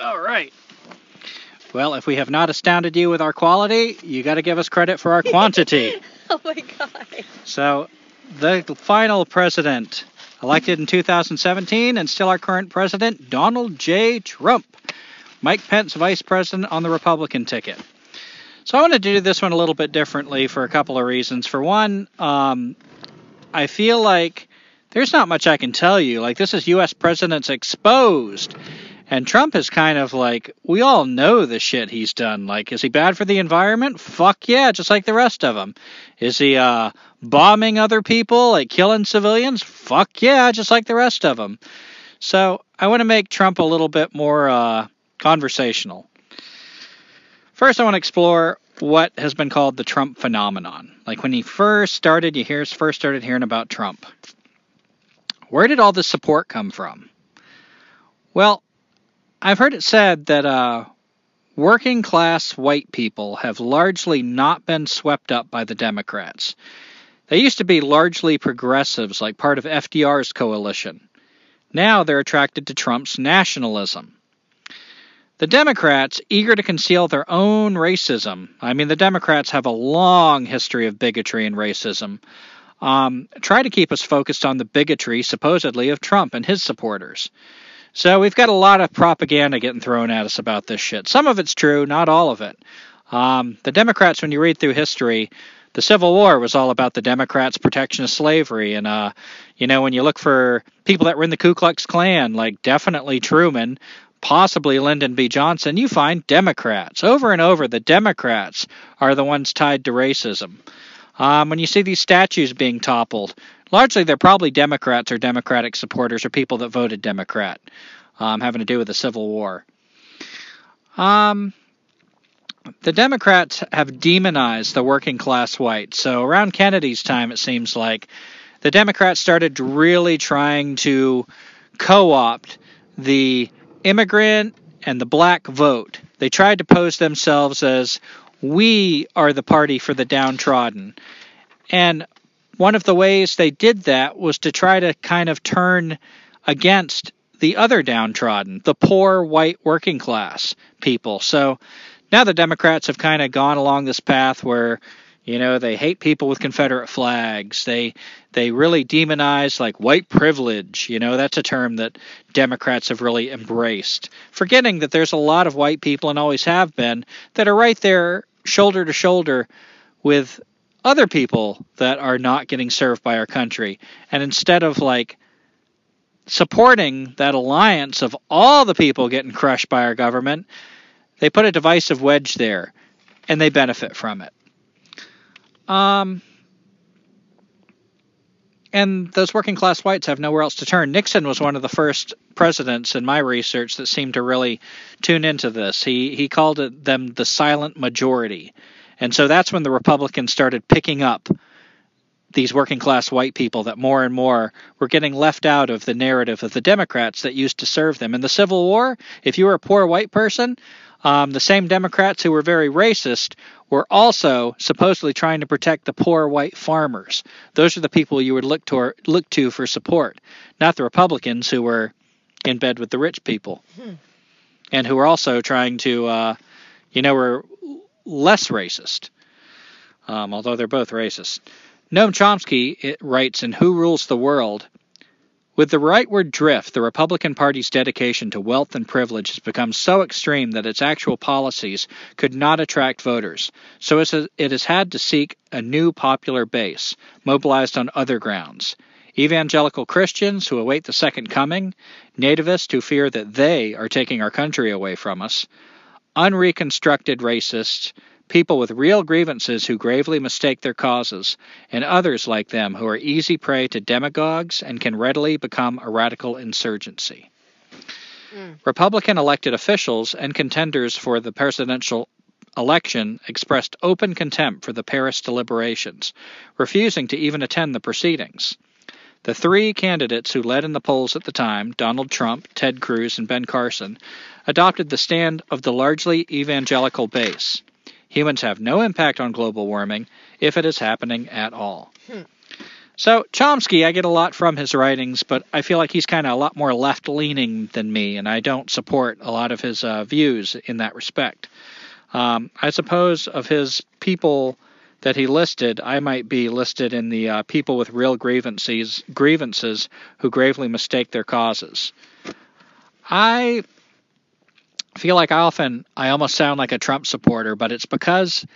All right. Well, if we have not astounded you with our quality, you got to give us credit for our quantity. oh my god. So, the final president elected in 2017 and still our current president, Donald J. Trump. Mike Pence, vice president on the Republican ticket. So I want to do this one a little bit differently for a couple of reasons. For one, um, I feel like there's not much I can tell you. Like, this is U.S. presidents exposed. And Trump is kind of like, we all know the shit he's done. Like, is he bad for the environment? Fuck yeah, just like the rest of them. Is he uh, bombing other people, like killing civilians? Fuck yeah, just like the rest of them. So I want to make Trump a little bit more uh, conversational. First, I want to explore what has been called the Trump phenomenon. Like when he first started, you hear first started hearing about Trump. Where did all this support come from? Well, I've heard it said that uh, working class white people have largely not been swept up by the Democrats. They used to be largely progressives, like part of FDR's coalition. Now they're attracted to Trump's nationalism. The Democrats, eager to conceal their own racism, I mean, the Democrats have a long history of bigotry and racism, um, try to keep us focused on the bigotry, supposedly, of Trump and his supporters. So we've got a lot of propaganda getting thrown at us about this shit. Some of it's true, not all of it. Um, the Democrats, when you read through history, the Civil War was all about the Democrats' protection of slavery. And, uh, you know, when you look for people that were in the Ku Klux Klan, like definitely Truman, possibly Lyndon B. Johnson, you find Democrats. Over and over, the Democrats are the ones tied to racism. Um, when you see these statues being toppled, largely they're probably Democrats or Democratic supporters or people that voted Democrat, um, having to do with the Civil War. Um, the Democrats have demonized the working class whites. So around Kennedy's time, it seems like the Democrats started really trying to co opt the immigrant and the black vote. They tried to pose themselves as we are the party for the downtrodden. And one of the ways they did that was to try to kind of turn against the other downtrodden, the poor white working class people. So now the Democrats have kind of gone along this path where you know, they hate people with Confederate flags. They they really demonize like white privilege. You know, that's a term that Democrats have really embraced, forgetting that there's a lot of white people and always have been that are right there shoulder to shoulder with other people that are not getting served by our country. And instead of like supporting that alliance of all the people getting crushed by our government, they put a divisive wedge there and they benefit from it. Um, and those working class whites have nowhere else to turn. Nixon was one of the first presidents in my research that seemed to really tune into this. He he called it them the silent majority. And so that's when the Republicans started picking up these working class white people that more and more were getting left out of the narrative of the Democrats that used to serve them. In the Civil War, if you were a poor white person, um, the same Democrats who were very racist were also supposedly trying to protect the poor white farmers. Those are the people you would look to look to for support, not the Republicans who were in bed with the rich people, hmm. and who were also trying to, uh, you know, were less racist. Um, although they're both racist. Noam Chomsky writes in Who Rules the World with the rightward drift, the Republican Party's dedication to wealth and privilege has become so extreme that its actual policies could not attract voters. So it has had to seek a new popular base, mobilized on other grounds. Evangelical Christians who await the second coming, nativists who fear that they are taking our country away from us, unreconstructed racists, people with real grievances who gravely mistake their causes, and others like them who are easy prey to demagogues and can readily become a radical insurgency. Mm. Republican elected officials and contenders for the presidential election expressed open contempt for the Paris deliberations, refusing to even attend the proceedings. The three candidates who led in the polls at the time, Donald Trump, Ted Cruz, and Ben Carson, adopted the stand of the largely evangelical base. Humans have no impact on global warming if it is happening at all. Hmm. So Chomsky, I get a lot from his writings, but I feel like he's kind of a lot more left-leaning than me, and I don't support a lot of his uh, views in that respect. Um, I suppose of his people that he listed, I might be listed in the uh, people with real grievances, grievances who gravely mistake their causes. I feel like I often, I almost sound like a Trump supporter, but it's because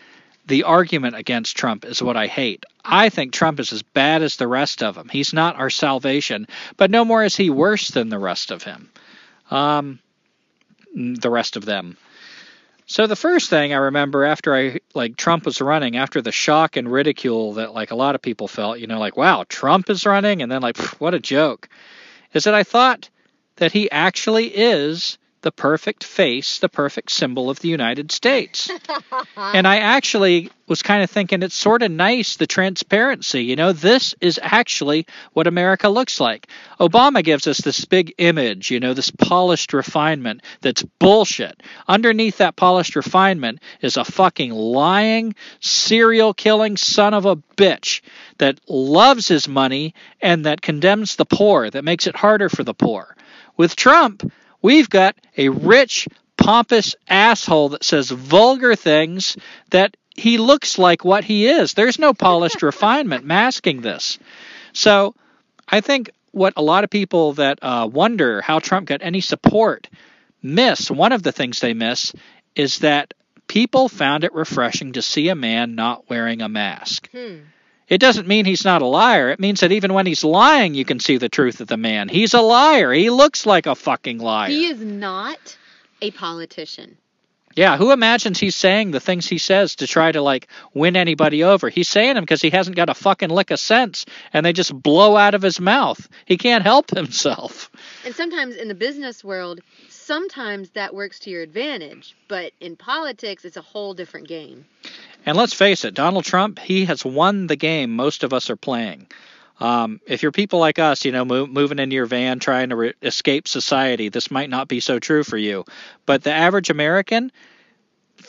the argument against Trump is what I hate. I think Trump is as bad as the rest of them. He's not our salvation, but no more is he worse than the rest of him. Um, the rest of them. So the first thing I remember after I like Trump was running, after the shock and ridicule that like a lot of people felt, you know, like wow, Trump is running, and then like what a joke, is that I thought that he actually is the perfect face, the perfect symbol of the United States. and I actually was kind of thinking it's sort of nice the transparency. You know, this is actually what America looks like. Obama gives us this big image, you know, this polished refinement that's bullshit. Underneath that polished refinement is a fucking lying, serial killing son of a bitch that loves his money and that condemns the poor, that makes it harder for the poor. With Trump, We've got a rich, pompous asshole that says vulgar things that he looks like what he is. There's no polished refinement masking this. So I think what a lot of people that uh, wonder how Trump got any support miss, one of the things they miss, is that people found it refreshing to see a man not wearing a mask. Hmm. It doesn't mean he's not a liar. It means that even when he's lying, you can see the truth of the man. He's a liar. He looks like a fucking liar. He is not a politician. Yeah, who imagines he's saying the things he says to try to like win anybody over? He's saying them because he hasn't got a fucking lick of sense, and they just blow out of his mouth. He can't help himself. And sometimes in the business world, sometimes that works to your advantage, but in politics, it's a whole different game. And let's face it, Donald Trump, he has won the game most of us are playing. Um, if you're people like us, you know, move, moving into your van trying to re- escape society, this might not be so true for you. But the average American,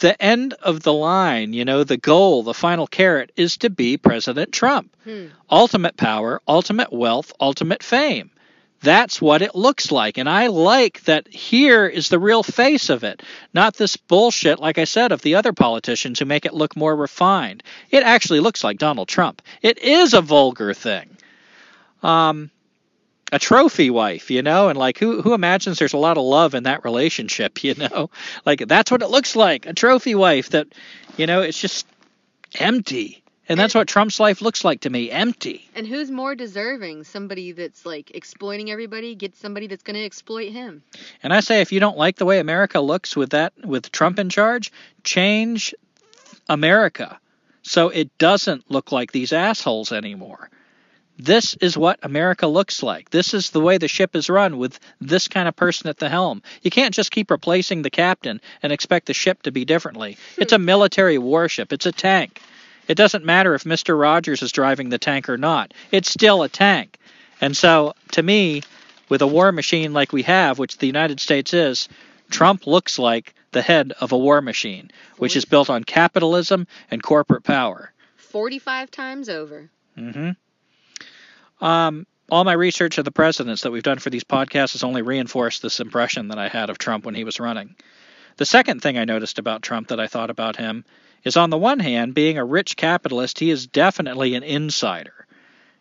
the end of the line, you know, the goal, the final carrot is to be President Trump. Hmm. Ultimate power, ultimate wealth, ultimate fame. That's what it looks like. And I like that here is the real face of it, not this bullshit, like I said, of the other politicians who make it look more refined. It actually looks like Donald Trump. It is a vulgar thing. Um, a trophy wife, you know, and like who who imagines there's a lot of love in that relationship, you know? Like that's what it looks like, a trophy wife that, you know, it's just empty. And that's what Trump's life looks like to me empty. And who's more deserving? Somebody that's like exploiting everybody gets somebody that's going to exploit him. And I say if you don't like the way America looks with that with Trump in charge, change America so it doesn't look like these assholes anymore. This is what America looks like. This is the way the ship is run with this kind of person at the helm. You can't just keep replacing the captain and expect the ship to be differently. It's a hmm. military warship, it's a tank. It doesn't matter if Mr. Rogers is driving the tank or not. It's still a tank. And so, to me, with a war machine like we have, which the United States is, Trump looks like the head of a war machine, which is built on capitalism and corporate power. 45 times over. Mm-hmm. Um, all my research of the presidents that we've done for these podcasts has only reinforced this impression that I had of Trump when he was running. The second thing I noticed about Trump that I thought about him is on the one hand, being a rich capitalist, he is definitely an insider.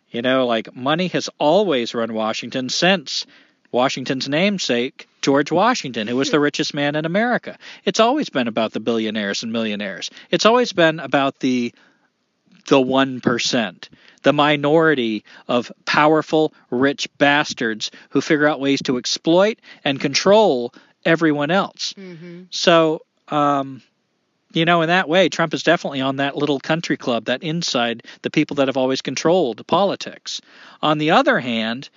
You know, like money has always run Washington since Washington's namesake, George Washington, who was the richest man in America. It's always been about the billionaires and millionaires. It's always been about the the 1%, the minority of powerful, rich bastards who figure out ways to exploit and control everyone else. Mm-hmm. So, um, you know, in that way, Trump is definitely on that little country club, that inside the people that have always controlled politics. On the other hand,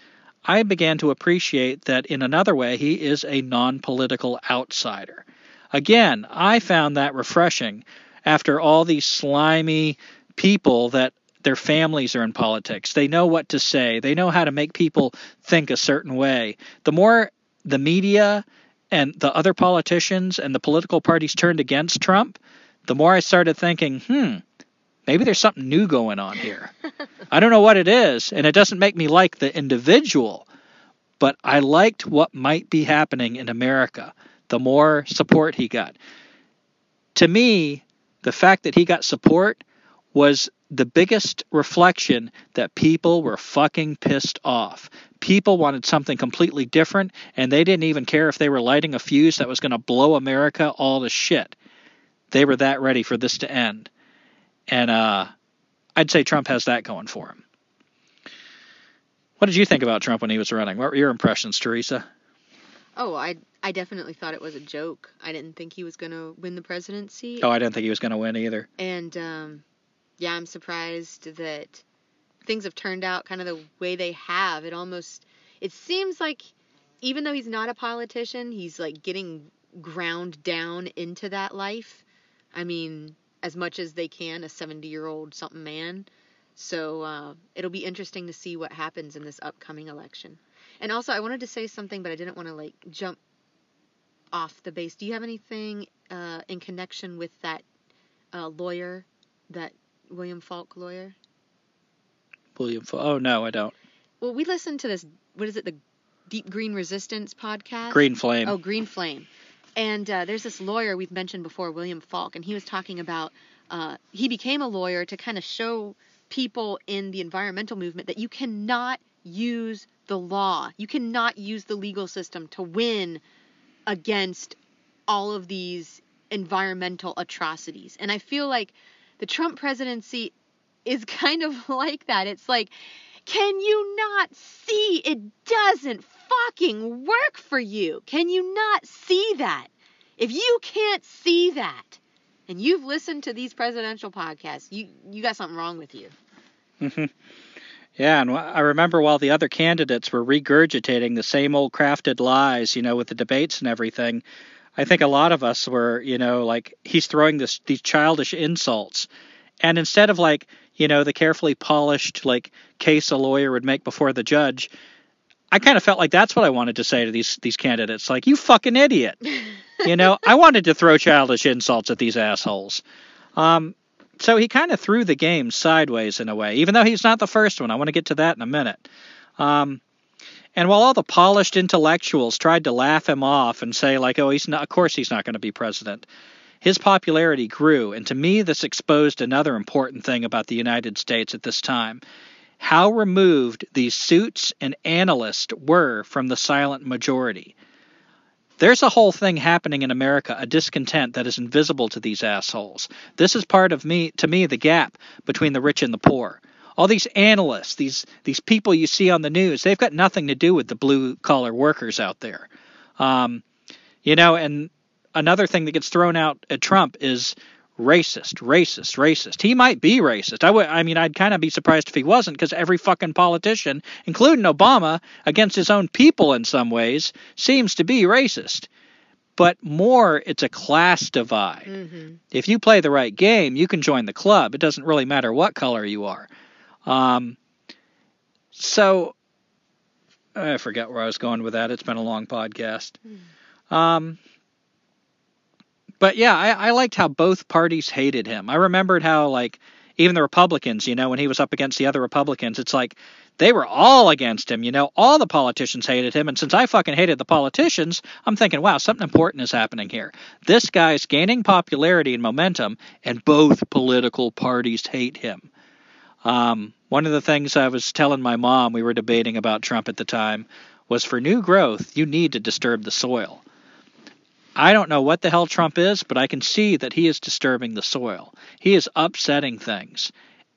I began to appreciate that in another way, he is a non political outsider. Again, I found that refreshing after all these slimy people that their families are in politics. They know what to say, they know how to make people think a certain way. The more the media and the other politicians and the political parties turned against Trump, the more I started thinking, hmm, maybe there's something new going on here. I don't know what it is, and it doesn't make me like the individual, but I liked what might be happening in America the more support he got. To me, the fact that he got support was the biggest reflection that people were fucking pissed off. People wanted something completely different, and they didn't even care if they were lighting a fuse that was going to blow America all to shit. They were that ready for this to end. And uh, I'd say Trump has that going for him. What did you think about Trump when he was running? What were your impressions, Teresa? Oh, I I definitely thought it was a joke. I didn't think he was going to win the presidency. Oh, I didn't think he was going to win either. And um, yeah, I'm surprised that things have turned out kind of the way they have. It almost it seems like even though he's not a politician, he's like getting ground down into that life. I mean, as much as they can, a 70 year old something man. So uh, it'll be interesting to see what happens in this upcoming election. And also, I wanted to say something, but I didn't want to like jump off the base. Do you have anything uh, in connection with that uh, lawyer, that William Falk lawyer? William Falk. Oh no, I don't. Well, we listened to this. What is it? The Deep Green Resistance podcast. Green Flame. Oh, Green Flame. And uh, there's this lawyer we've mentioned before, William Falk, and he was talking about uh, he became a lawyer to kind of show people in the environmental movement that you cannot use the law, you cannot use the legal system to win against all of these environmental atrocities. And I feel like the Trump presidency is kind of like that. It's like, can you not see it doesn't fucking work for you? Can you not see that? If you can't see that, and you've listened to these presidential podcasts, you you got something wrong with you. Mm-hmm. Yeah, and I remember while the other candidates were regurgitating the same old crafted lies, you know, with the debates and everything, I think a lot of us were, you know, like he's throwing this these childish insults, and instead of like, you know, the carefully polished like case a lawyer would make before the judge, I kind of felt like that's what I wanted to say to these these candidates, like you fucking idiot. you know, I wanted to throw childish insults at these assholes. Um, so he kind of threw the game sideways in a way, even though he's not the first one. I want to get to that in a minute. Um, and while all the polished intellectuals tried to laugh him off and say, like, oh, he's not, of course he's not going to be president, his popularity grew. And to me, this exposed another important thing about the United States at this time how removed these suits and analysts were from the silent majority. There's a whole thing happening in America, a discontent that is invisible to these assholes. This is part of me, to me, the gap between the rich and the poor. All these analysts, these these people you see on the news, they've got nothing to do with the blue collar workers out there. Um, you know, and another thing that gets thrown out at Trump is racist, racist, racist. He might be racist. I would I mean I'd kind of be surprised if he wasn't because every fucking politician, including Obama, against his own people in some ways, seems to be racist. But more it's a class divide. Mm-hmm. If you play the right game, you can join the club. It doesn't really matter what color you are. Um, so I forget where I was going with that. It's been a long podcast. Mm. Um, but yeah, I, I liked how both parties hated him. I remembered how like even the Republicans, you know, when he was up against the other Republicans, it's like they were all against him. You know, all the politicians hated him. And since I fucking hated the politicians, I'm thinking, wow, something important is happening here. This guy's gaining popularity and momentum, and both political parties hate him. Um, one of the things I was telling my mom, we were debating about Trump at the time, was for new growth, you need to disturb the soil. I don't know what the hell Trump is, but I can see that he is disturbing the soil. He is upsetting things.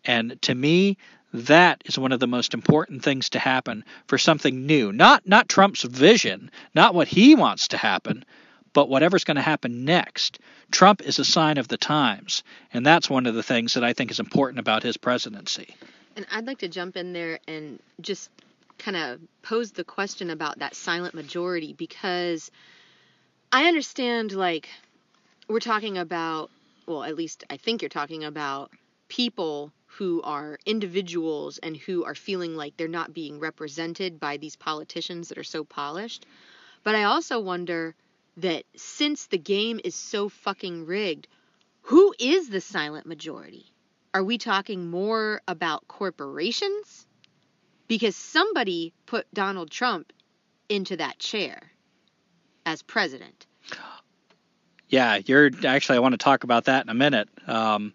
And to me, that is one of the most important things to happen for something new. Not not Trump's vision, not what he wants to happen, but whatever's going to happen next. Trump is a sign of the times, and that's one of the things that I think is important about his presidency. And I'd like to jump in there and just kind of pose the question about that silent majority because I understand like we're talking about well, at least I think you're talking about people who are individuals and who are feeling like they're not being represented by these politicians that are so polished. But I also wonder that since the game is so fucking rigged, who is the silent majority? are we talking more about corporations? Because somebody put Donald Trump into that chair as president. Yeah, you're actually. I want to talk about that in a minute. Um,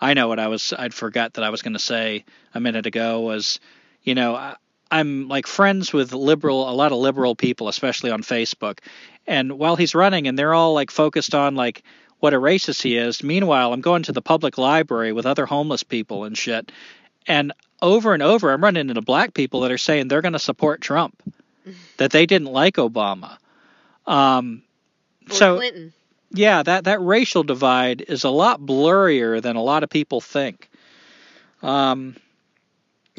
I know what I was. I'd forgot that I was going to say a minute ago was, you know, I, I'm like friends with liberal, a lot of liberal people, especially on Facebook. And while he's running, and they're all like focused on like what a racist he is. Meanwhile, I'm going to the public library with other homeless people and shit. And over and over, I'm running into black people that are saying they're going to support Trump, that they didn't like Obama. Um, Or so Clinton. yeah, that that racial divide is a lot blurrier than a lot of people think. Um,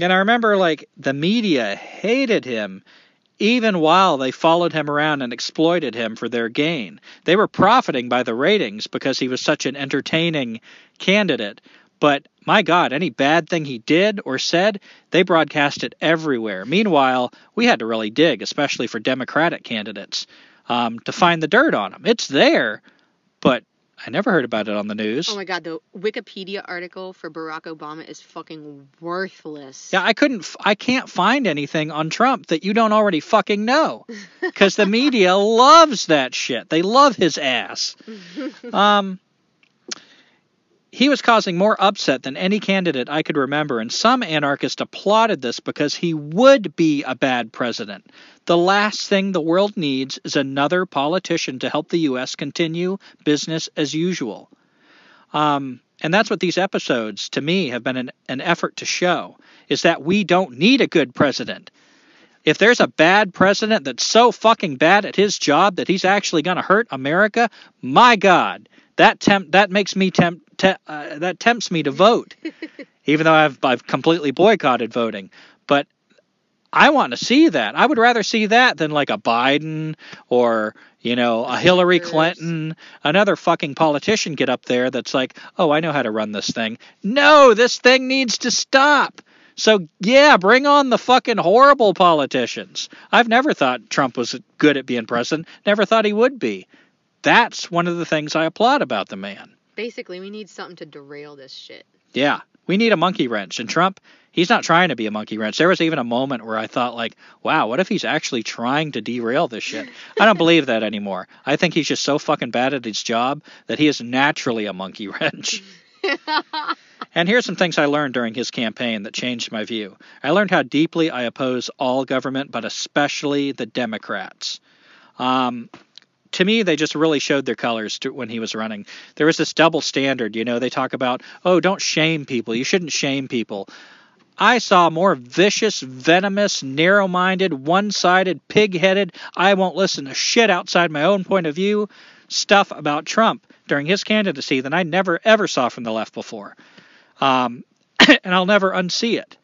and I remember like the media hated him even while they followed him around and exploited him for their gain. They were profiting by the ratings because he was such an entertaining candidate. But my God, any bad thing he did or said, they broadcast it everywhere. Meanwhile, we had to really dig, especially for Democratic candidates, um, to find the dirt on him. It's there, but I never heard about it on the news. Oh my god, the Wikipedia article for Barack Obama is fucking worthless. Yeah, I couldn't. I can't find anything on Trump that you don't already fucking know, because the media loves that shit. They love his ass. Um, he was causing more upset than any candidate I could remember, and some anarchists applauded this because he would be a bad president. The last thing the world needs is another politician to help the U.S. continue business as usual. Um, and that's what these episodes, to me, have been an, an effort to show, is that we don't need a good president. If there's a bad president that's so fucking bad at his job that he's actually going to hurt America, my God, that tempt that makes me tempt te- uh, that tempts me to vote, even though I've I've completely boycotted voting. But I want to see that. I would rather see that than like a Biden or you know a Hillary Clinton, another fucking politician get up there that's like, oh, I know how to run this thing. No, this thing needs to stop. So yeah, bring on the fucking horrible politicians. I've never thought Trump was good at being president. Never thought he would be. That's one of the things I applaud about the man. Basically, we need something to derail this shit. Yeah, we need a monkey wrench. And Trump, he's not trying to be a monkey wrench. There was even a moment where I thought, like, wow, what if he's actually trying to derail this shit? I don't believe that anymore. I think he's just so fucking bad at his job that he is naturally a monkey wrench. And here's some things I learned during his campaign that changed my view. I learned how deeply I oppose all government, but especially the Democrats. Um, to me, they just really showed their colors to, when he was running. There was this double standard. You know, they talk about, oh, don't shame people. You shouldn't shame people. I saw more vicious, venomous, narrow minded, one sided, pig headed, I won't listen to shit outside my own point of view stuff about Trump during his candidacy than I never ever saw from the left before. Um, and I'll never unsee it.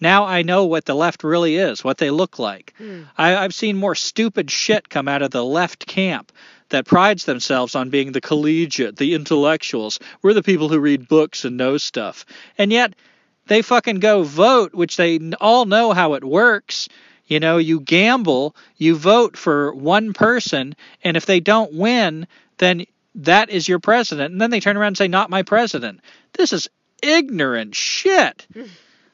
Now I know what the left really is, what they look like. Hmm. I, I've seen more stupid shit come out of the left camp that prides themselves on being the collegiate, the intellectuals. We're the people who read books and know stuff. And yet they fucking go vote, which they all know how it works. You know, you gamble, you vote for one person, and if they don't win, then that is your president. And then they turn around and say, not my president. This is ignorant shit.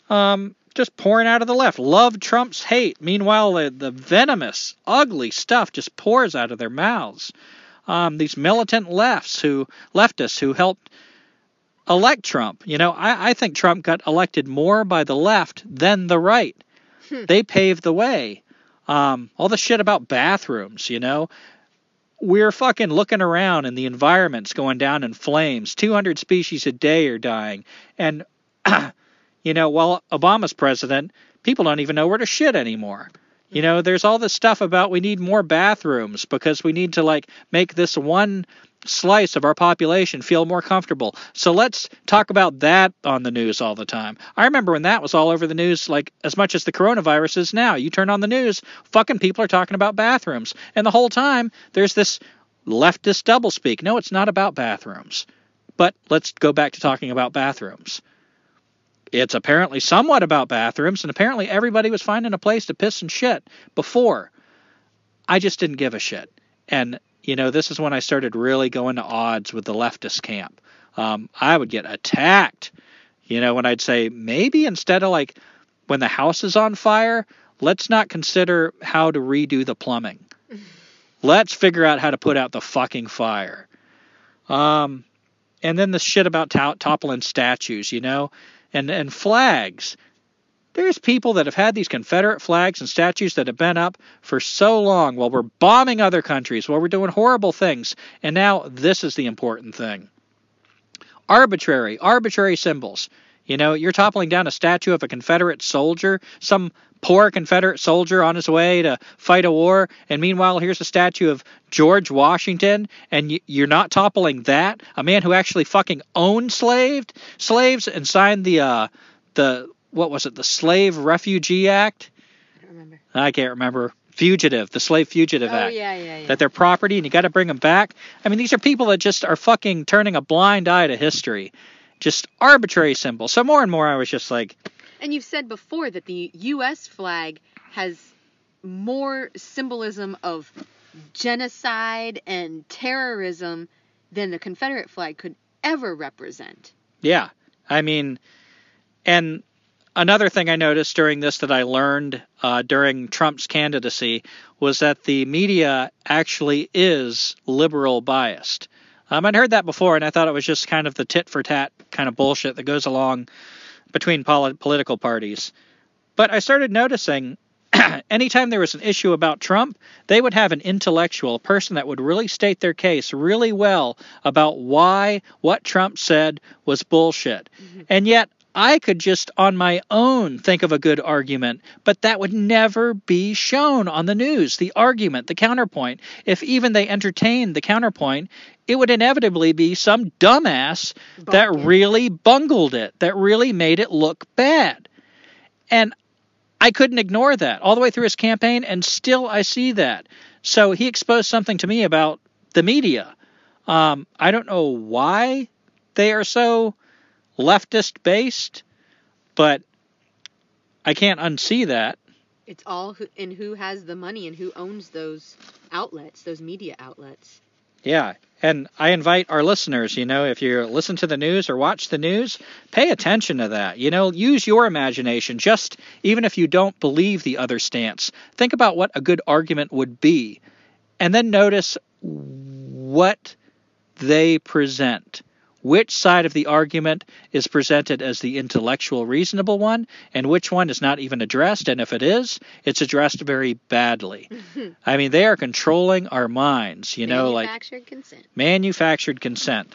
Um, just pouring out of the left. Love Trump's hate. Meanwhile, the, the venomous, ugly stuff just pours out of their mouths. Um, these militant lefts who leftists who helped elect Trump. You know, I, I think Trump got elected more by the left than the right. They paved the way. Um, all the shit about bathrooms, you know. We're fucking looking around and the environment's going down in flames. 200 species a day are dying. And, you know, while Obama's president, people don't even know where to shit anymore. You know, there's all this stuff about we need more bathrooms because we need to, like, make this one slice of our population feel more comfortable. So let's talk about that on the news all the time. I remember when that was all over the news, like as much as the coronavirus is now. You turn on the news, fucking people are talking about bathrooms. And the whole time, there's this leftist doublespeak. No, it's not about bathrooms. But let's go back to talking about bathrooms. It's apparently somewhat about bathrooms, and apparently everybody was finding a place to piss and shit before. I just didn't give a shit. And you know, this is when I started really going to odds with the leftist camp. Um, I would get attacked You know, when I'd say maybe instead of like when the house is on fire, let's not consider how to redo the plumbing. let's figure out how to put out the fucking fire. Um, and then the shit about to- toppling statues, you know, and and flags. There's people that have had these Confederate flags and statues that have been up for so long while we're bombing other countries, while we're doing horrible things, and now this is the important thing. Arbitrary, arbitrary symbols. You know, you're toppling down a statue of a Confederate soldier, some poor Confederate soldier on his way to fight a war, and meanwhile, here's a statue of George Washington, and you're not toppling that, a man who actually fucking owned slaved slaves and signed the uh, the what was it, the Slave Refugee Act? I don't remember. I can't remember. Fugitive, the Slave Fugitive Oh Act yeah, yeah, yeah. that they're property and you got to bring them back. I mean, these are people that just are fucking turning a blind eye to history. Just arbitrary symbols. So more and more, I was just like, And you've said before that the U.S. flag has more symbolism of genocide and terrorism than the Confederate flag could ever represent. yeah. I mean, and another thing I noticed during this that I learned uh, during Trump's candidacy was that the media actually is liberal biased. Um, I'd heard that before, and I thought it was just kind of the tit for tat kind of bullshit that goes along between poli- political parties. But I started noticing anytime there was an issue about Trump, they would have an intellectual, a person that would really state their case really well about why what Trump said was bullshit. Mm-hmm. And yet, I could just on my own think of a good argument, but that would never be shown on the news. The argument, the counterpoint. If even they entertained the counterpoint, it would inevitably be some dumbass that really bungled it, that really made it look bad. And I couldn't ignore that all the way through his campaign, and still I see that. So he exposed something to me about the media. Um, I don't know why they are so leftist based, but I can't unsee that. It's all who, in who has the money and who owns those outlets, those media outlets. Yeah. And I invite our listeners, you know, if you listen to the news or watch the news, pay attention to that. You know, use your imagination, just even if you don't believe the other stance. Think about what a good argument would be. And then notice what they present. Which side of the argument is presented as the intellectual, reasonable one, and which one is not even addressed? And if it is, it's addressed very badly. I mean, they are controlling our minds, you know, like manufactured consent. manufactured consent.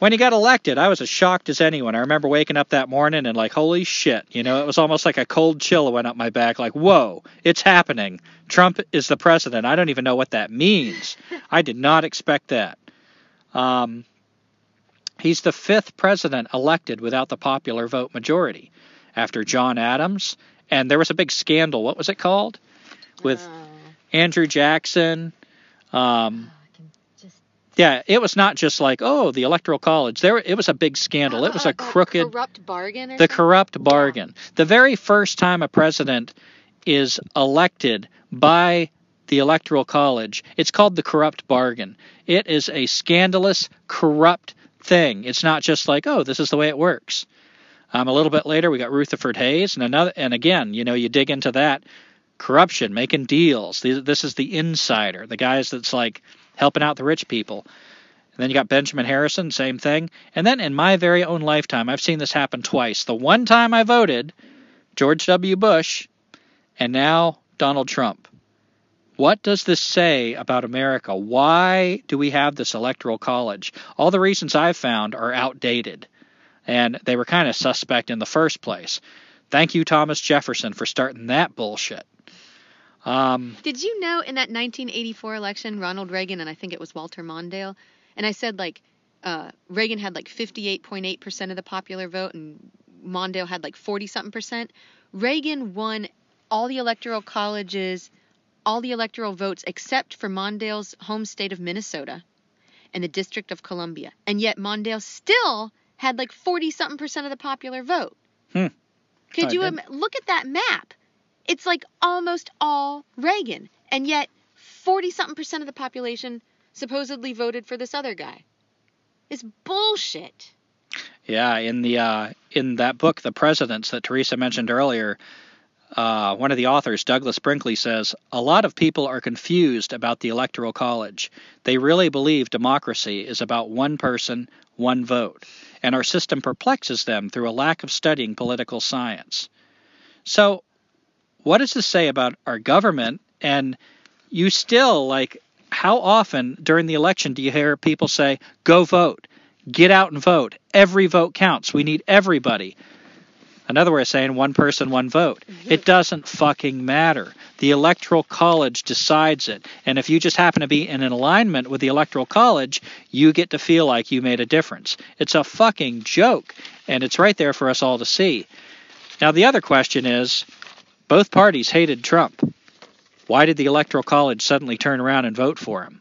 When he got elected, I was as shocked as anyone. I remember waking up that morning and like, holy shit, you know, it was almost like a cold chill went up my back. Like, whoa, it's happening. Trump is the president. I don't even know what that means. I did not expect that. Um, he's the fifth president elected without the popular vote majority, after John Adams. And there was a big scandal. What was it called? With Oh, Andrew Jackson. Um, I just yeah, it was not just like, oh, the electoral college. There, it was a big scandal. It was a Uh, crooked, corrupt bargain. Or the something? corrupt bargain. The very first time a president is elected by the electoral college, it's called the corrupt bargain. It is a scandalous, corrupt thing. It's not just like, oh, this is the way it works. Um, a little bit later, we got Rutherford Hayes, and another, and again, you know, you dig into that corruption, making deals. This is the insider, the guys that's like helping out the rich people. And then you got Benjamin Harrison, same thing. And then in my very own lifetime, I've seen this happen twice. The one time I voted, George W. Bush, and now Donald Trump. What does this say about America? Why do we have this electoral college? All the reasons I've found are outdated, and they were kind of suspect in the first place. Thank you, Thomas Jefferson, for starting that bullshit. Um, Did you know in that 1984 election, Ronald Reagan and I think it was Walter Mondale, and I said like uh, Reagan had like 58.8 percent of the popular vote and Mondale had like 40 something percent. Reagan won all the electoral colleges, all the electoral votes except for Mondale's home state of Minnesota and the District of Columbia, and yet Mondale still had like 40 something percent of the popular vote. Hmm. Could you im- look at that map? It's like almost all Reagan, and yet 40 something percent of the population supposedly voted for this other guy. It's bullshit. Yeah, in the uh, in that book, The Presidents, that Teresa mentioned earlier, uh, one of the authors, Douglas Brinkley, says a lot of people are confused about the Electoral College. They really believe democracy is about one person, one vote, and our system perplexes them through a lack of studying political science. So, what does this say about our government? And you still, like, how often during the election do you hear people say, go vote, get out and vote? Every vote counts. We need everybody. Another way of saying one person, one vote. Mm-hmm. It doesn't fucking matter. The Electoral College decides it. And if you just happen to be in an alignment with the Electoral College, you get to feel like you made a difference. It's a fucking joke. And it's right there for us all to see. Now, the other question is both parties hated Trump. Why did the Electoral College suddenly turn around and vote for him?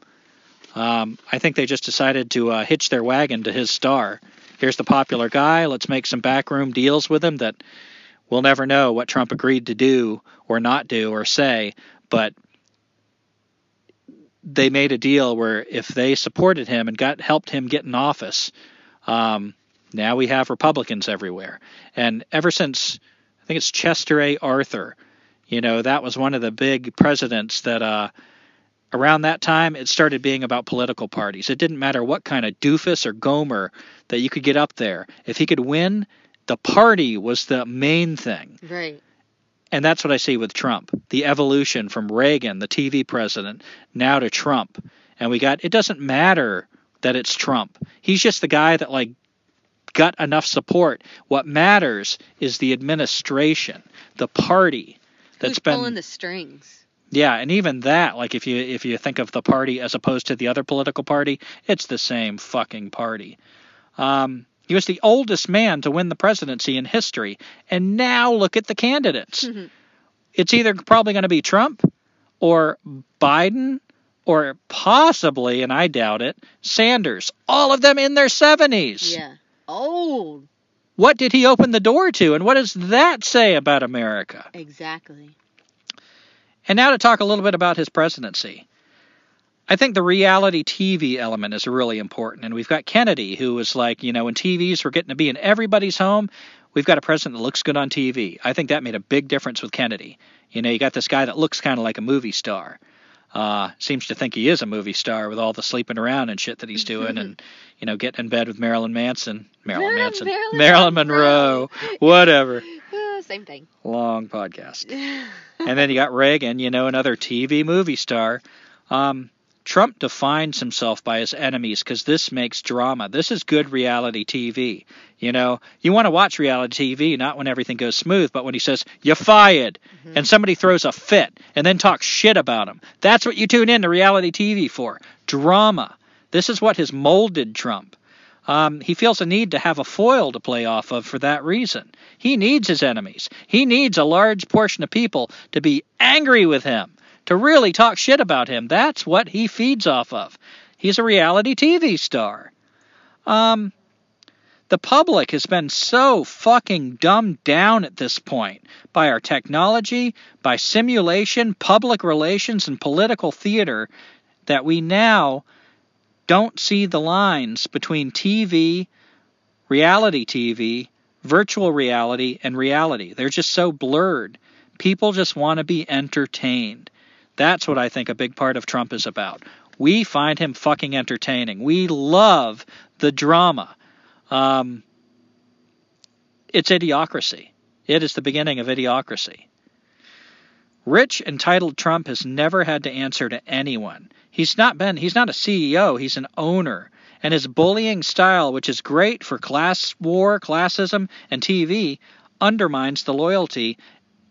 Um, I think they just decided to uh, hitch their wagon to his star here's the popular guy. Let's make some backroom deals with him that we'll never know what Trump agreed to do or not do or say. But they made a deal where if they supported him and got helped him get in office, um, now we have Republicans everywhere. And ever since I think it's Chester A. Arthur, you know, that was one of the big presidents that uh, around that time, it started being about political parties. It didn't matter what kind of doofus or Gomer that you could get up there. If he could win, the party was the main thing. Right. And that's what I see with Trump the evolution from Reagan, the TV president, now to Trump. And we got, it doesn't matter that it's Trump. He's just the guy that, like, got enough support. What matters is the administration, the party that's Who's been pulling the strings. Yeah, and even that, like if you if you think of the party as opposed to the other political party, it's the same fucking party. Um, he was the oldest man to win the presidency in history, and now look at the candidates. Mm-hmm. It's either probably going to be Trump or Biden or possibly, and I doubt it, Sanders. All of them in their 70s. Yeah. Old. What did he open the door to, and what does that say about America? Exactly. And now to talk a little bit about his presidency. I think the reality TV element is really important. And we've got Kennedy, who was like, you know, when TVs were getting to be in everybody's home, we've got a president that looks good on TV. I think that made a big difference with Kennedy. You know, you got this guy that looks kind of like a movie star. Uh, seems to think he is a movie star with all the sleeping around and shit that he's doing, and you know, getting in bed with Marilyn Manson, Marilyn Manson, Marilyn, Marilyn Monroe, whatever. Same thing. Long podcast. and then you got Reagan, you know, another TV movie star. Um, Trump defines himself by his enemies because this makes drama. This is good reality TV. You know, you want to watch reality TV not when everything goes smooth, but when he says, You're fired, mm-hmm. and somebody throws a fit and then talks shit about him. That's what you tune in to reality TV for drama. This is what has molded Trump. Um, he feels a need to have a foil to play off of for that reason. He needs his enemies. He needs a large portion of people to be angry with him, to really talk shit about him. That's what he feeds off of. He's a reality TV star. Um, the public has been so fucking dumbed down at this point by our technology, by simulation, public relations, and political theater that we now don't see the lines between TV, reality TV, virtual reality, and reality. They're just so blurred. People just want to be entertained. That's what I think a big part of Trump is about. We find him fucking entertaining. We love the drama. Um, it's idiocracy. It is the beginning of idiocracy. Rich, entitled Trump has never had to answer to anyone. He's not been he's not a CEO, he's an owner. And his bullying style, which is great for class war, classism, and TV, undermines the loyalty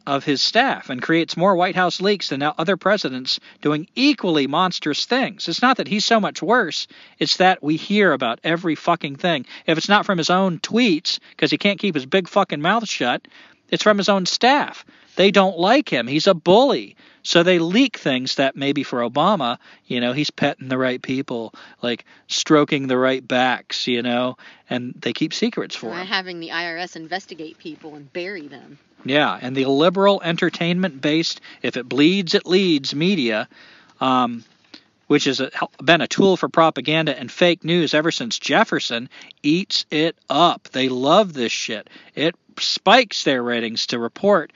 of his staff and creates more White House leaks than other presidents doing equally monstrous things. It's not that he's so much worse, it's that we hear about every fucking thing. If it's not from his own tweets, because he can't keep his big fucking mouth shut, it's from his own staff. They don't like him. He's a bully. So they leak things that maybe for Obama, you know, he's petting the right people, like stroking the right backs, you know, and they keep secrets for him. Having the IRS investigate people and bury them. Yeah, and the liberal entertainment based, if it bleeds, it leads media. Um, which has been a tool for propaganda and fake news ever since Jefferson, eats it up. They love this shit. It spikes their ratings to report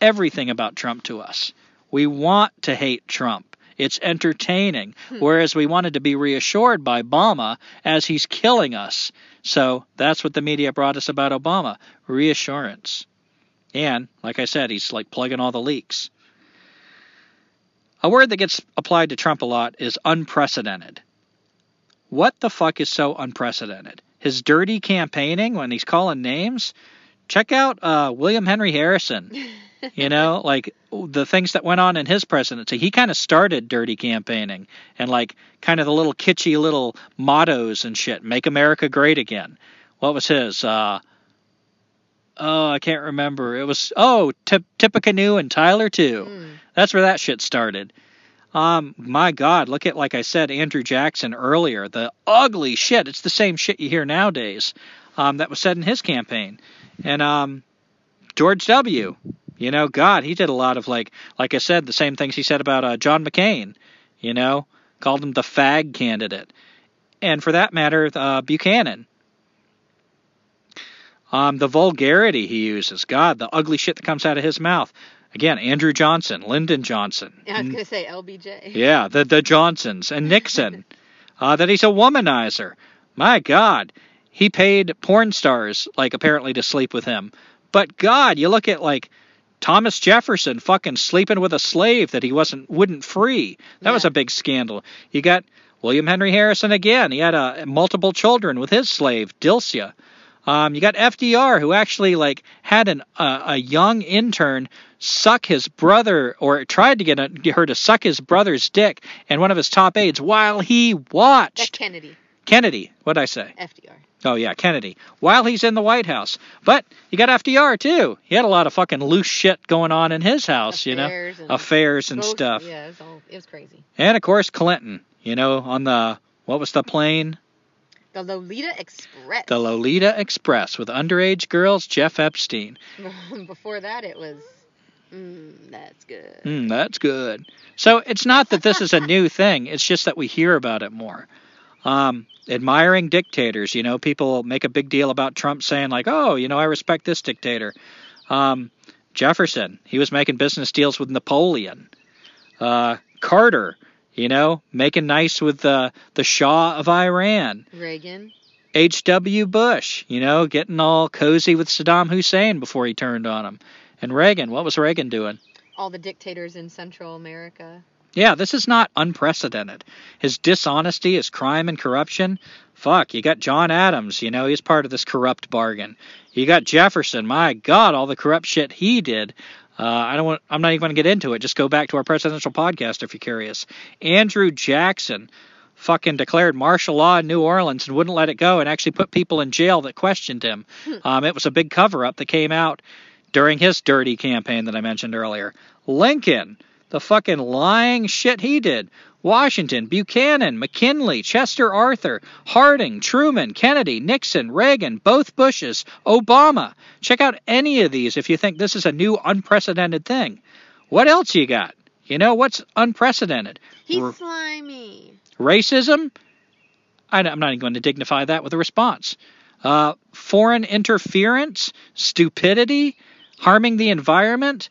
everything about Trump to us. We want to hate Trump. It's entertaining. Hmm. Whereas we wanted to be reassured by Obama as he's killing us. So that's what the media brought us about Obama reassurance. And, like I said, he's like plugging all the leaks. A word that gets applied to Trump a lot is unprecedented. What the fuck is so unprecedented? His dirty campaigning when he's calling names? Check out uh, William Henry Harrison. you know, like the things that went on in his presidency. He kind of started dirty campaigning and like kind of the little kitschy little mottos and shit. Make America great again. What was his? Uh, oh, I can't remember. It was oh, Tip, Tippecanoe and Tyler too. Mm. That's where that shit started. Um, my God, look at like I said, Andrew Jackson earlier. The ugly shit. It's the same shit you hear nowadays. Um, that was said in his campaign, and um, George W. You know, God, he did a lot of like, like I said, the same things he said about uh, John McCain. You know, called him the fag candidate, and for that matter, uh, Buchanan. Um, the vulgarity he uses, God, the ugly shit that comes out of his mouth. Again, Andrew Johnson, Lyndon Johnson. Yeah, I was gonna say LBJ. Yeah, the the Johnsons and Nixon. uh, that he's a womanizer. My God, he paid porn stars like apparently to sleep with him. But God, you look at like Thomas Jefferson fucking sleeping with a slave that he wasn't wouldn't free. That yeah. was a big scandal. You got William Henry Harrison again. He had uh, multiple children with his slave Dilsia. Um, you got FDR, who actually like had an, uh, a young intern suck his brother, or tried to get, a, her to suck his brother's dick, and one of his top aides while he watched. That's Kennedy. Kennedy. What did I say? FDR. Oh yeah, Kennedy. While he's in the White House, but you got FDR too. He had a lot of fucking loose shit going on in his house, Affairs you know, and affairs and stuff. Yeah, it was, all, it was crazy. And of course Clinton, you know, on the what was the plane? The Lolita Express. The Lolita Express with underage girls, Jeff Epstein. Before that, it was. Mm, that's good. Mm, that's good. So it's not that this is a new thing. It's just that we hear about it more. Um, admiring dictators, you know, people make a big deal about Trump saying like, "Oh, you know, I respect this dictator." Um, Jefferson, he was making business deals with Napoleon. Uh, Carter, you know, making nice with the the Shah of Iran. Reagan. H.W. Bush, you know, getting all cozy with Saddam Hussein before he turned on him. And Reagan, what was Reagan doing? All the dictators in Central America. Yeah, this is not unprecedented. His dishonesty, his crime and corruption. Fuck, you got John Adams, you know, he's part of this corrupt bargain. You got Jefferson, my God, all the corrupt shit he did. Uh, I don't want. I'm not even going to get into it. Just go back to our presidential podcast if you're curious. Andrew Jackson fucking declared martial law in New Orleans and wouldn't let it go, and actually put people in jail that questioned him. Hmm. Um, it was a big cover up that came out during his dirty campaign that I mentioned earlier. Lincoln, the fucking lying shit he did. Washington, Buchanan, McKinley, Chester Arthur, Harding, Truman, Kennedy, Nixon, Reagan, both Bushes, Obama. Check out any of these if you think this is a new unprecedented thing. What else you got? You know what's unprecedented? He's R- slimy. Racism? I, am not even going to dignify that with a response. Uh, foreign interference, stupidity, harming the environment,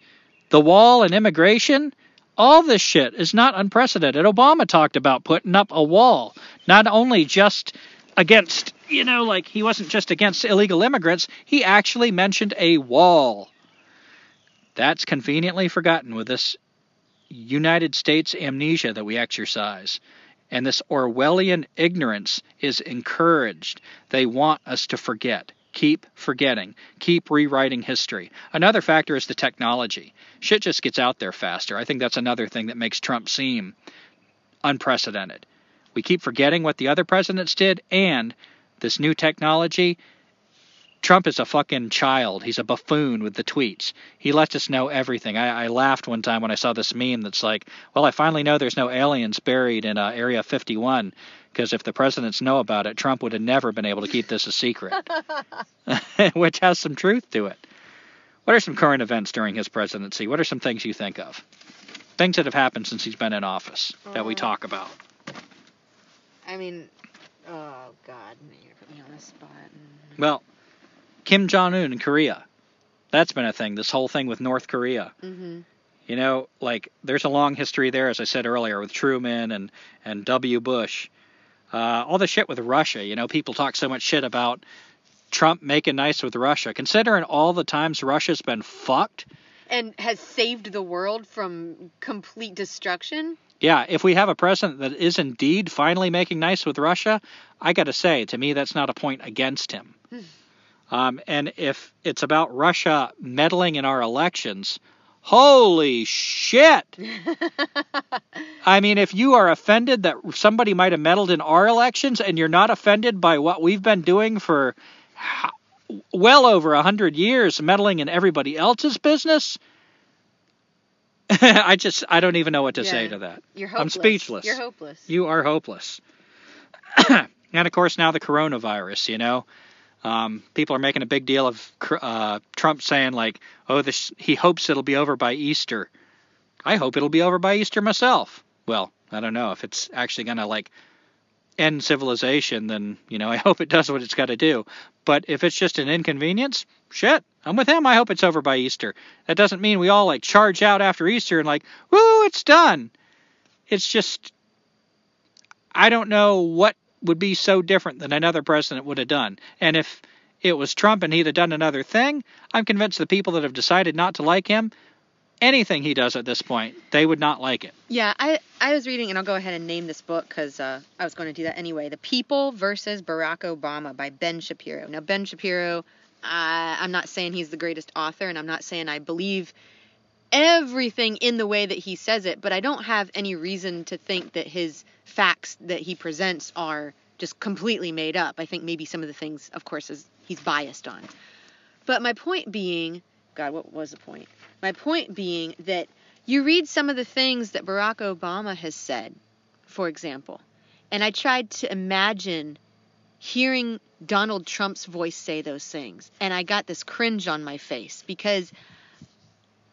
the wall and immigration. All this shit is not unprecedented. Obama talked about putting up a wall, not only just against, you know, like he wasn't just against illegal immigrants, he actually mentioned a wall. That's conveniently forgotten with this United States amnesia that we exercise. And this Orwellian ignorance is encouraged. They want us to forget keep forgetting, keep rewriting history. Another factor is the technology. Shit just gets out there faster. I think that's another thing that makes Trump seem unprecedented. We keep forgetting what the other presidents did, and this new technology. Trump is a fucking child. He's a buffoon with the tweets. He lets us know everything. I, I laughed one time when I saw this meme that's like, well, I finally know there's no aliens buried in uh, Area 51 because if the presidents know about it, Trump would have never been able to keep this a secret, which has some truth to it. What are some current events during his presidency? What are some things you think of? Things that have happened since he's been in office that we talk about. I mean, oh God, man, you're putting me on the spot. Well, Kim Jong Un in Korea. That's been a thing. This whole thing with North Korea. Mm-hmm. You know, like there's a long history there, as I said earlier, with Truman and and W. Bush. Uh, all the shit with Russia. You know, people talk so much shit about Trump making nice with Russia, considering all the times Russia's been fucked. And has saved the world from complete destruction. Yeah, if we have a president that is indeed finally making nice with Russia, I got to say, to me, that's not a point against him. um, and if it's about Russia meddling in our elections, holy shit! I mean, if you are offended that somebody might have meddled in our elections and you're not offended by what we've been doing for well over a hundred years, meddling in everybody else's business, I just I don't even know what to Yeah. say to that. You're hopeless. I'm speechless. You're hopeless. You are hopeless. and of course, now the coronavirus. You know, um, people are making a big deal of uh, Trump saying like, "Oh, this he hopes it'll be over by Easter." I hope it'll be over by Easter myself. Well, I don't know if it's actually gonna like end civilization. Then you know, I hope it does what it's got to do. But if it's just an inconvenience, shit, I'm with him. I hope it's over by Easter. That doesn't mean we all like charge out after Easter and like, woo, it's done. It's just I don't know what would be so different than another president would have done. And if it was Trump and he'd have done another thing, I'm convinced the people that have decided not to like him, anything he does at this point, they would not like it. Yeah, I I was reading, and I'll go ahead and name this book because uh, I was going to do that anyway. The People versus Barack Obama by Ben Shapiro. Now, Ben Shapiro, I'm not saying he's the greatest author, and I'm not saying I believe everything in the way that he says it, but I don't have any reason to think that his facts that he presents are just completely made up. I think maybe some of the things, of course, is he's biased on. But my point being, God, what was the point? My point being that you read some of the things that Barack Obama has said, for example, and I tried to imagine hearing Donald Trump's voice say those things, and I got this cringe on my face because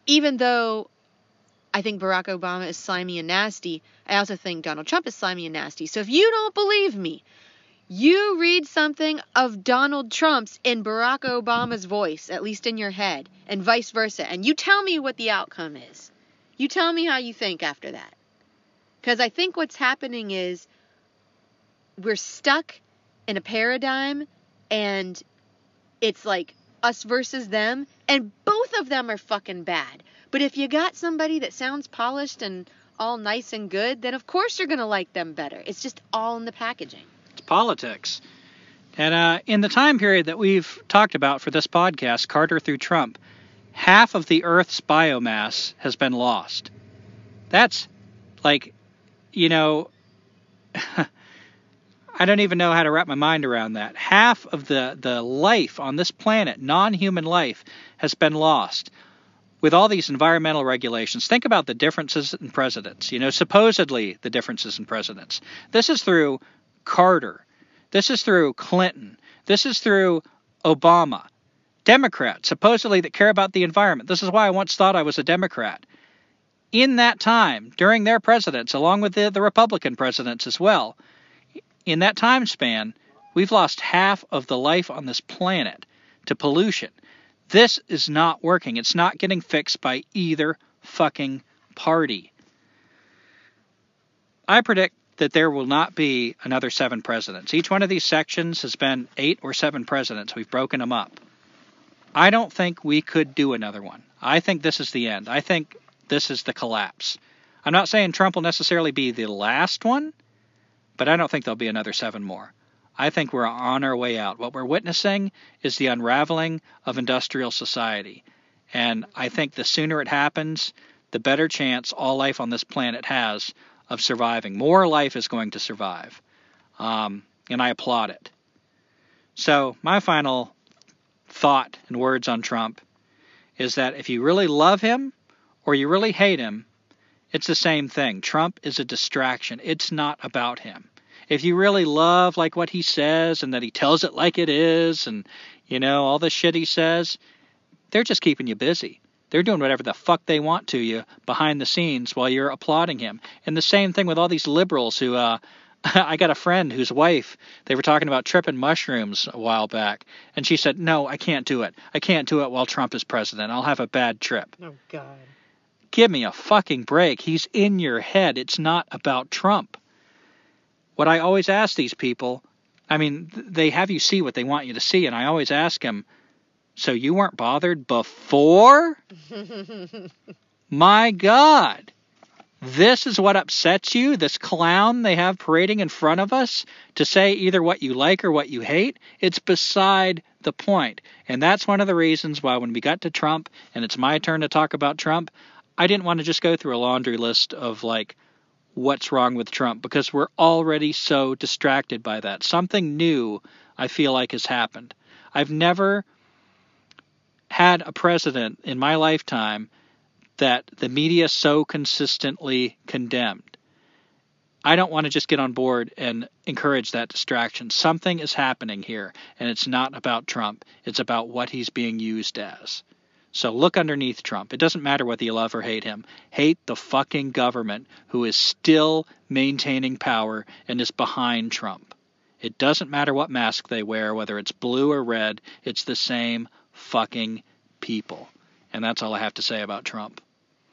even though I think Barack Obama is slimy and nasty, I also think Donald Trump is slimy and nasty. So if you don't believe me, you read something of Donald Trump's in Barack Obama's voice, at least in your head, and vice versa, and you tell me what the outcome is. You tell me how you think after that. Because I think what's happening is we're stuck in a paradigm, and it's like us versus them, and both of them are fucking bad. But if you got somebody that sounds polished and all nice and good, then of course you're going to like them better. It's just all in the packaging. It's politics. And uh, in the time period that we've talked about for this podcast, Carter through Trump, half of the Earth's biomass has been lost. That's like, you know, I don't even know how to wrap my mind around that. Half of the, the life on this planet, non human life, has been lost with all these environmental regulations. Think about the differences in presidents. You know, supposedly the differences in presidents. This is through Carter. This is through Clinton. This is through Obama. Democrats, supposedly that care about the environment. This is why I once thought I was a Democrat. In that time, during their presidents, along with the, the Republican presidents as well, in that time span, we've lost half of the life on this planet to pollution. This is not working. It's not getting fixed by either fucking party. I predict that there will not be another seven presidents. Each one of these sections has been eight or seven presidents. We've broken them up. I don't think we could do another one. I think this is the end. I think this is the collapse. I'm not saying Trump will necessarily be the last one, but I don't think there'll be another seven more. I think we're on our way out. What we're witnessing is the unraveling of industrial society. And I think the sooner it happens, the better chance all life on this planet has of surviving. More life is going to survive. Um, and I applaud it. So, my final thought and words on Trump is that if you really love him or you really hate him, it's the same thing. Trump is a distraction. It's not about him. If you really love like what he says and that he tells it like it is and you know all the shit he says, they're just keeping you busy. They're doing whatever the fuck they want to you behind the scenes while you're applauding him. And the same thing with all these liberals who uh, I got a friend whose wife, they were talking about tripping mushrooms a while back, and she said, No, I can't do it. I can't do it while Trump is president. I'll have a bad trip. Oh, God. Give me a fucking break. He's in your head. It's not about Trump. What I always ask these people, I mean, they have you see what they want you to see, and I always ask them, So you weren't bothered before? My God. This is what upsets you, this clown they have parading in front of us to say either what you like or what you hate. It's beside the point. And that's one of the reasons why when we got to Trump and it's my turn to talk about Trump, I didn't want to just go through a laundry list of like what's wrong with Trump because we're already so distracted by that. Something new I feel like has happened. I've never had a president in my lifetime that the media so consistently condemned. I don't want to just get on board and encourage that distraction. Something is happening here, and it's not about Trump. It's about what he's being used as. So look underneath Trump. It doesn't matter whether you love or hate him. Hate the fucking government who is still maintaining power and is behind Trump. It doesn't matter what mask they wear, whether it's blue or red, it's the same fucking people. And that's all I have to say about Trump.